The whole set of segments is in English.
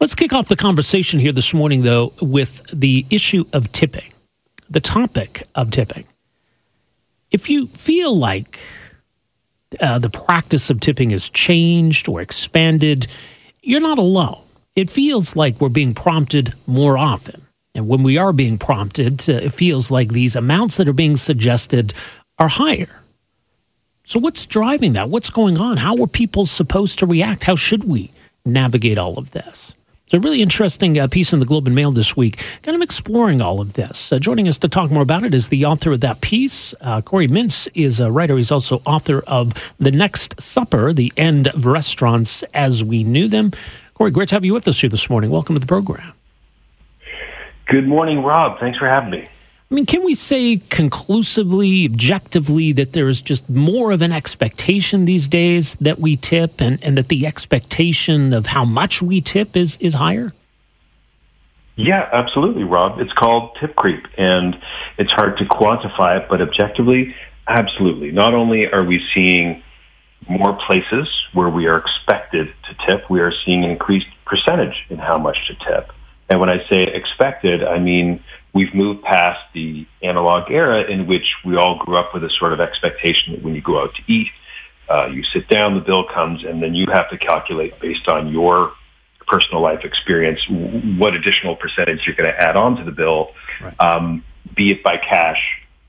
Let's kick off the conversation here this morning, though, with the issue of tipping, the topic of tipping. If you feel like uh, the practice of tipping has changed or expanded, you're not alone. It feels like we're being prompted more often. And when we are being prompted, uh, it feels like these amounts that are being suggested are higher. So, what's driving that? What's going on? How are people supposed to react? How should we navigate all of this? It's a really interesting uh, piece in the Globe and Mail this week, kind of exploring all of this. Uh, joining us to talk more about it is the author of that piece. Uh, Corey Mintz is a writer. He's also author of The Next Supper, The End of Restaurants as We Knew Them. Corey, great to have you with us here this morning. Welcome to the program. Good morning, Rob. Thanks for having me. I mean, can we say conclusively, objectively, that there is just more of an expectation these days that we tip and, and that the expectation of how much we tip is, is higher? Yeah, absolutely, Rob. It's called tip creep, and it's hard to quantify it, but objectively, absolutely. Not only are we seeing more places where we are expected to tip, we are seeing an increased percentage in how much to tip. And when I say expected, I mean we've moved past the analog era in which we all grew up with a sort of expectation that when you go out to eat, uh, you sit down, the bill comes, and then you have to calculate based on your personal life experience what additional percentage you're going to add on to the bill, right. um, be it by cash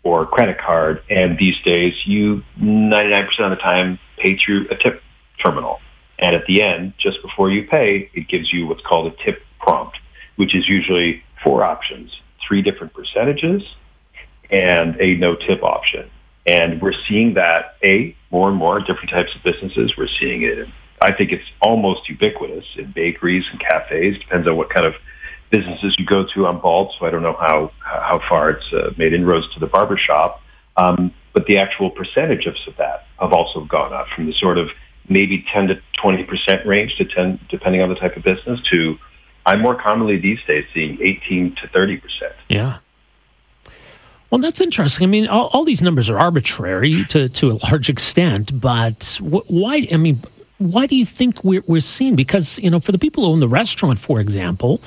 or credit card. And these days, you 99% of the time pay through a tip terminal. And at the end, just before you pay, it gives you what's called a tip prompt, which is usually four options three different percentages and a no tip option. And we're seeing that, A, more and more different types of businesses. We're seeing it in, I think it's almost ubiquitous in bakeries and cafes. Depends on what kind of businesses you go to. I'm bald, so I don't know how, how far it's uh, made inroads to the barber shop. Um, but the actual percentages of that have also gone up from the sort of maybe 10 to 20% range to 10, depending on the type of business to I'm more commonly these days seeing 18 to 30 percent. Yeah. Well, that's interesting. I mean, all, all, these numbers are arbitrary to, to a large extent, but why? I mean, why do you think we're, we're seeing? Because you know, for the people who own the restaurant, for example,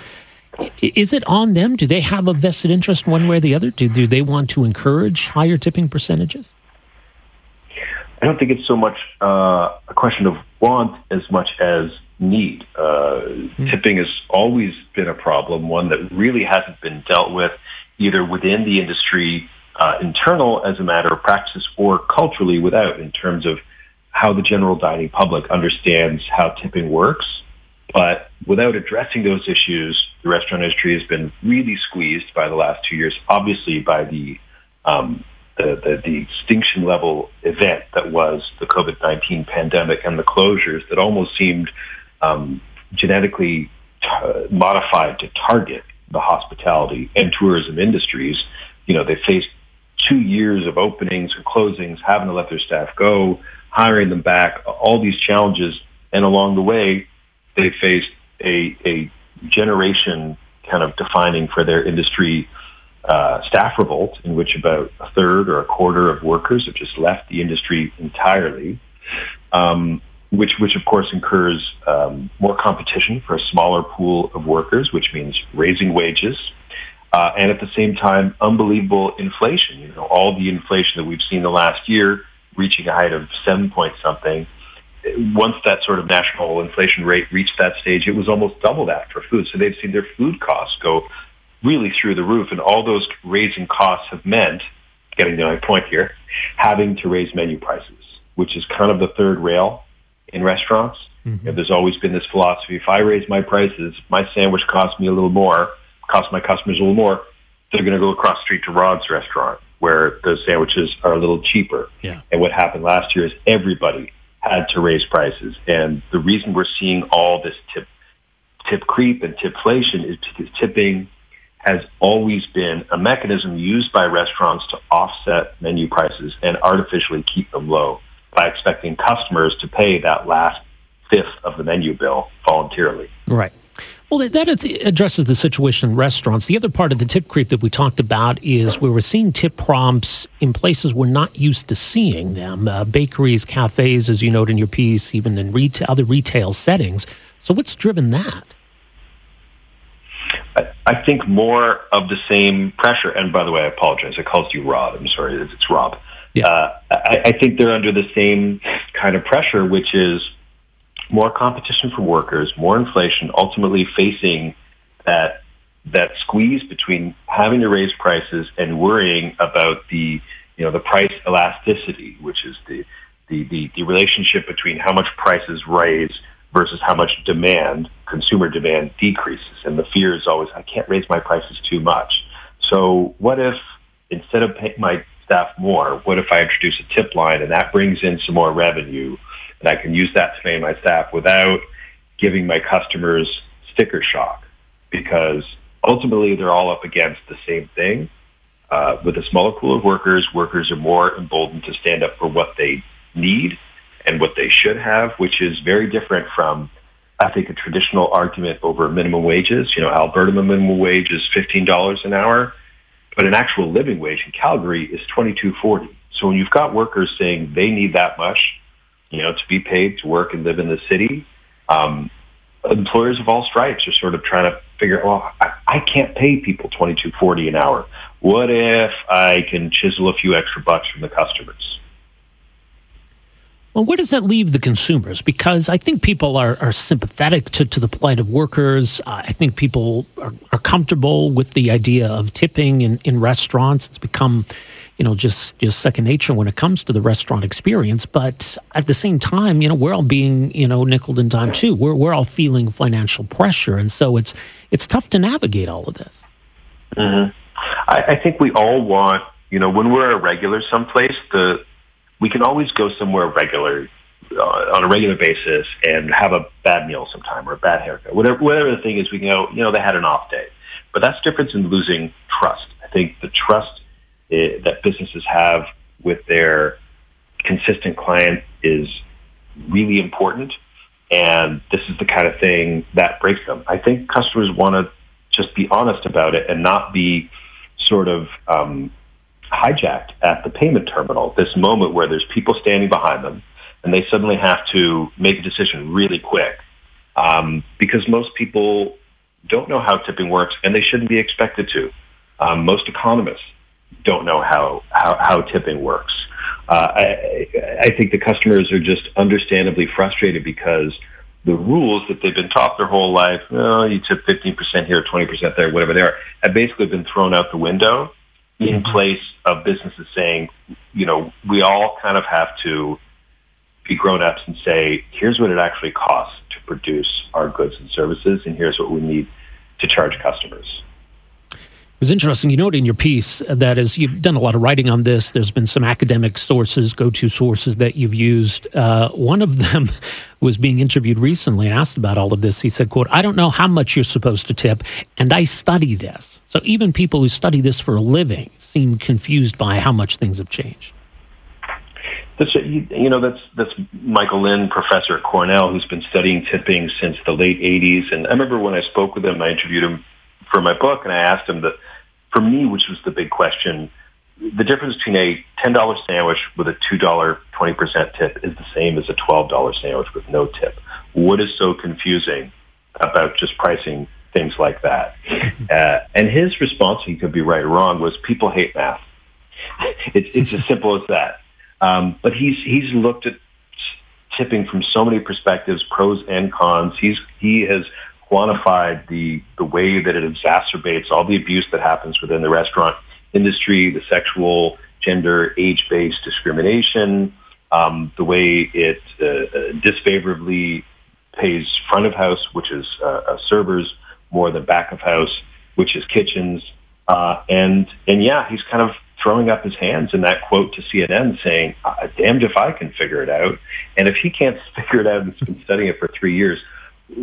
is it on them? Do they have a vested interest one way or the other? Do, do they want to encourage higher tipping percentages? I don't think it's so much uh, a question of want as much as need. Uh, mm. Tipping has always been a problem, one that really hasn't been dealt with either within the industry uh, internal as a matter of practice or culturally without in terms of how the general dining public understands how tipping works. But without addressing those issues, the restaurant industry has been really squeezed by the last two years, obviously by the um, the, the, the, extinction level event that was the COVID-19 pandemic and the closures that almost seemed um, genetically t- modified to target the hospitality and tourism industries. You know, they faced two years of openings and closings, having to let their staff go, hiring them back, all these challenges. And along the way, they faced a, a generation kind of defining for their industry uh, staff revolt in which about a third or a quarter of workers have just left the industry entirely. Um, which, which of course incurs um, more competition for a smaller pool of workers, which means raising wages, uh, and at the same time, unbelievable inflation. You know, all the inflation that we've seen the last year, reaching a height of seven point something. Once that sort of national inflation rate reached that stage, it was almost double that for food. So they've seen their food costs go really through the roof, and all those raising costs have meant, getting to my point here, having to raise menu prices, which is kind of the third rail in restaurants. Mm-hmm. there's always been this philosophy: if I raise my prices, my sandwich costs me a little more, costs my customers a little more. They're going to go across the street to Rod's restaurant where the sandwiches are a little cheaper. Yeah. And what happened last year is everybody had to raise prices, and the reason we're seeing all this tip tip creep and tipflation is because tipping has always been a mechanism used by restaurants to offset menu prices and artificially keep them low by expecting customers to pay that last fifth of the menu bill voluntarily. Right. Well, that addresses the situation in restaurants. The other part of the tip creep that we talked about is where we're seeing tip prompts in places we're not used to seeing them uh, bakeries, cafes, as you note in your piece, even in other retail settings. So, what's driven that? I, I think more of the same pressure. And by the way, I apologize. I called you Rob. I'm sorry. It's Rob. Yeah. Uh, I, I think they're under the same kind of pressure, which is more competition for workers, more inflation, ultimately facing that that squeeze between having to raise prices and worrying about the you know the price elasticity, which is the the, the, the relationship between how much prices raise versus how much demand, consumer demand decreases. And the fear is always, I can't raise my prices too much. So what if instead of paying my staff more, what if I introduce a tip line and that brings in some more revenue and I can use that to pay my staff without giving my customers sticker shock because ultimately they're all up against the same thing. Uh, with a smaller pool of workers, workers are more emboldened to stand up for what they need and what they should have, which is very different from, I think, a traditional argument over minimum wages. You know, Alberta minimum wage is $15 an hour, but an actual living wage in Calgary is 22.40. So when you've got workers saying they need that much, you know, to be paid to work and live in the city. Um, employers of all stripes are sort of trying to figure, out well, I, I can't pay people twenty two forty an hour. What if I can chisel a few extra bucks from the customers? Well, where does that leave the consumers? Because I think people are, are sympathetic to, to the plight of workers. Uh, I think people are, are comfortable with the idea of tipping in, in restaurants. It's become you know just just second nature when it comes to the restaurant experience but at the same time you know we're all being you know nickel and dime too we're, we're all feeling financial pressure and so it's it's tough to navigate all of this mm-hmm. I, I think we all want you know when we're a regular someplace the we can always go somewhere regular uh, on a regular basis and have a bad meal sometime or a bad haircut whatever whatever the thing is we can go you know they had an off day but that's different than losing trust i think the trust it, that businesses have with their consistent client is really important. And this is the kind of thing that breaks them. I think customers want to just be honest about it and not be sort of um, hijacked at the payment terminal, this moment where there's people standing behind them and they suddenly have to make a decision really quick um, because most people don't know how tipping works and they shouldn't be expected to. Um, most economists don't know how, how, how tipping works. Uh, I, I think the customers are just understandably frustrated because the rules that they've been taught their whole life, oh, you tip 15% here, 20% there, whatever they are, have basically been thrown out the window in mm-hmm. place of businesses saying, you know, we all kind of have to be grown-ups and say, here's what it actually costs to produce our goods and services, and here's what we need to charge customers. It was interesting. You note in your piece that as you've done a lot of writing on this, there's been some academic sources, go-to sources that you've used. Uh, one of them was being interviewed recently and asked about all of this. He said, "quote I don't know how much you're supposed to tip, and I study this. So even people who study this for a living seem confused by how much things have changed." That's you know that's that's Michael Lynn, professor at Cornell, who's been studying tipping since the late '80s. And I remember when I spoke with him, I interviewed him for my book, and I asked him that for me, which was the big question, the difference between a $10 sandwich with a $2 20% tip is the same as a $12 sandwich with no tip. What is so confusing about just pricing things like that? Uh, and his response, he could be right or wrong, was people hate math. it's, it's as simple as that. Um, but he's, he's looked at tipping from so many perspectives, pros and cons. He's, he has quantified the, the way that it exacerbates all the abuse that happens within the restaurant industry, the sexual, gender, age-based discrimination, um, the way it uh, uh, disfavorably pays front of house, which is uh, uh, servers, more than back of house, which is kitchens. Uh, and and yeah, he's kind of throwing up his hands in that quote to CNN, saying, "Damned if I can figure it out." And if he can't figure it out, and has been studying it for three years,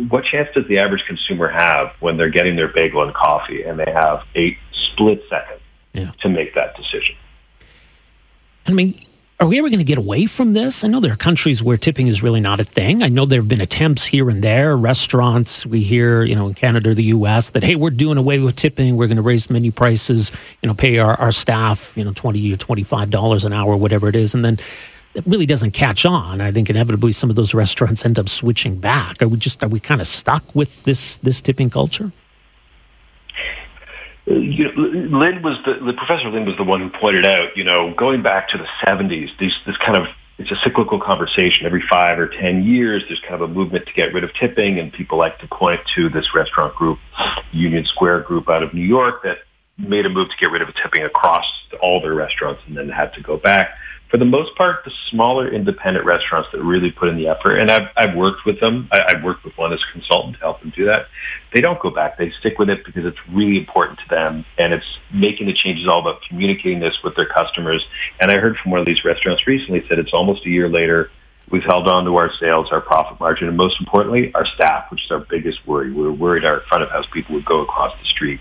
what chance does the average consumer have when they're getting their bagel and coffee and they have a split second yeah. to make that decision? I mean, are we ever going to get away from this? I know there are countries where tipping is really not a thing. I know there have been attempts here and there. Restaurants, we hear, you know, in Canada or the U.S. that hey, we're doing away with tipping. We're going to raise menu prices. You know, pay our, our staff, you know, twenty or twenty five dollars an hour, whatever it is, and then really doesn't catch on. I think inevitably some of those restaurants end up switching back. Are we just are we kind of stuck with this this tipping culture? Uh, you know, Lynn was the, the professor Lynn was the one who pointed out, you know, going back to the 70s, these, this kind of it's a cyclical conversation. Every five or ten years, there's kind of a movement to get rid of tipping, and people like to point to this restaurant group, Union Square Group out of New York, that made a move to get rid of tipping across all their restaurants, and then had to go back for the most part, the smaller independent restaurants that really put in the effort, and I've, I've worked with them. I, I've worked with one as a consultant to help them do that. They don't go back. They stick with it because it's really important to them, and it's making the changes all about communicating this with their customers. And I heard from one of these restaurants recently said it's almost a year later. We've held on to our sales, our profit margin, and most importantly, our staff, which is our biggest worry. We're worried our front of house people would go across the street,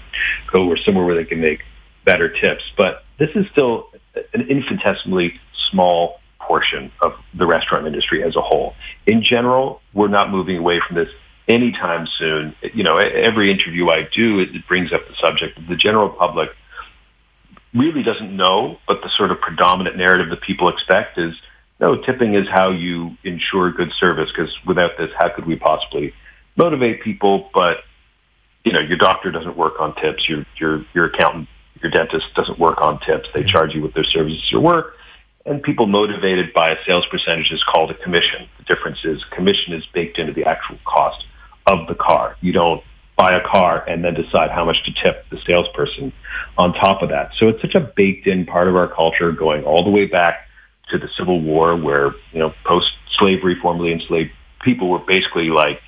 go somewhere where they can make better tips. But this is still an infinitesimally small portion of the restaurant industry as a whole. In general, we're not moving away from this anytime soon. You know, every interview I do, it brings up the subject. The general public really doesn't know, but the sort of predominant narrative that people expect is, no, tipping is how you ensure good service, because without this, how could we possibly motivate people? But, you know, your doctor doesn't work on tips. Your, your, your accountant your dentist doesn't work on tips. They charge you with their services or work. And people motivated by a sales percentage is called a commission. The difference is commission is baked into the actual cost of the car. You don't buy a car and then decide how much to tip the salesperson on top of that. So it's such a baked in part of our culture going all the way back to the Civil War where, you know, post slavery, formerly enslaved people were basically like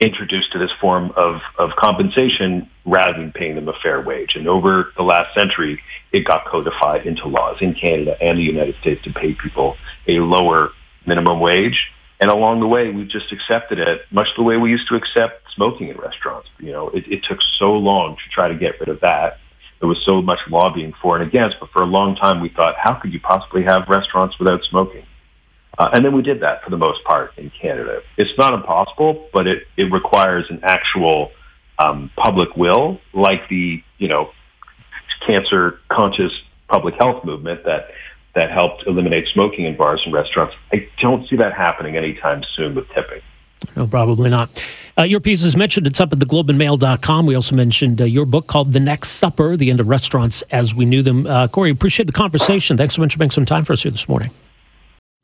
introduced to this form of, of compensation rather than paying them a fair wage. And over the last century, it got codified into laws in Canada and the United States to pay people a lower minimum wage. And along the way, we've just accepted it, much the way we used to accept smoking in restaurants. You know, it, it took so long to try to get rid of that. There was so much lobbying for and against, but for a long time we thought, how could you possibly have restaurants without smoking? Uh, and then we did that for the most part in Canada. It's not impossible, but it, it requires an actual um, public will, like the you know cancer conscious public health movement that that helped eliminate smoking in bars and restaurants. I don't see that happening anytime soon with tipping. No, probably not. Uh, your piece is mentioned. It's up at theglobeandmail.com. We also mentioned uh, your book called The Next Supper, The End of Restaurants as We Knew Them. Uh, Corey, appreciate the conversation. Thanks so much for making some time for us here this morning.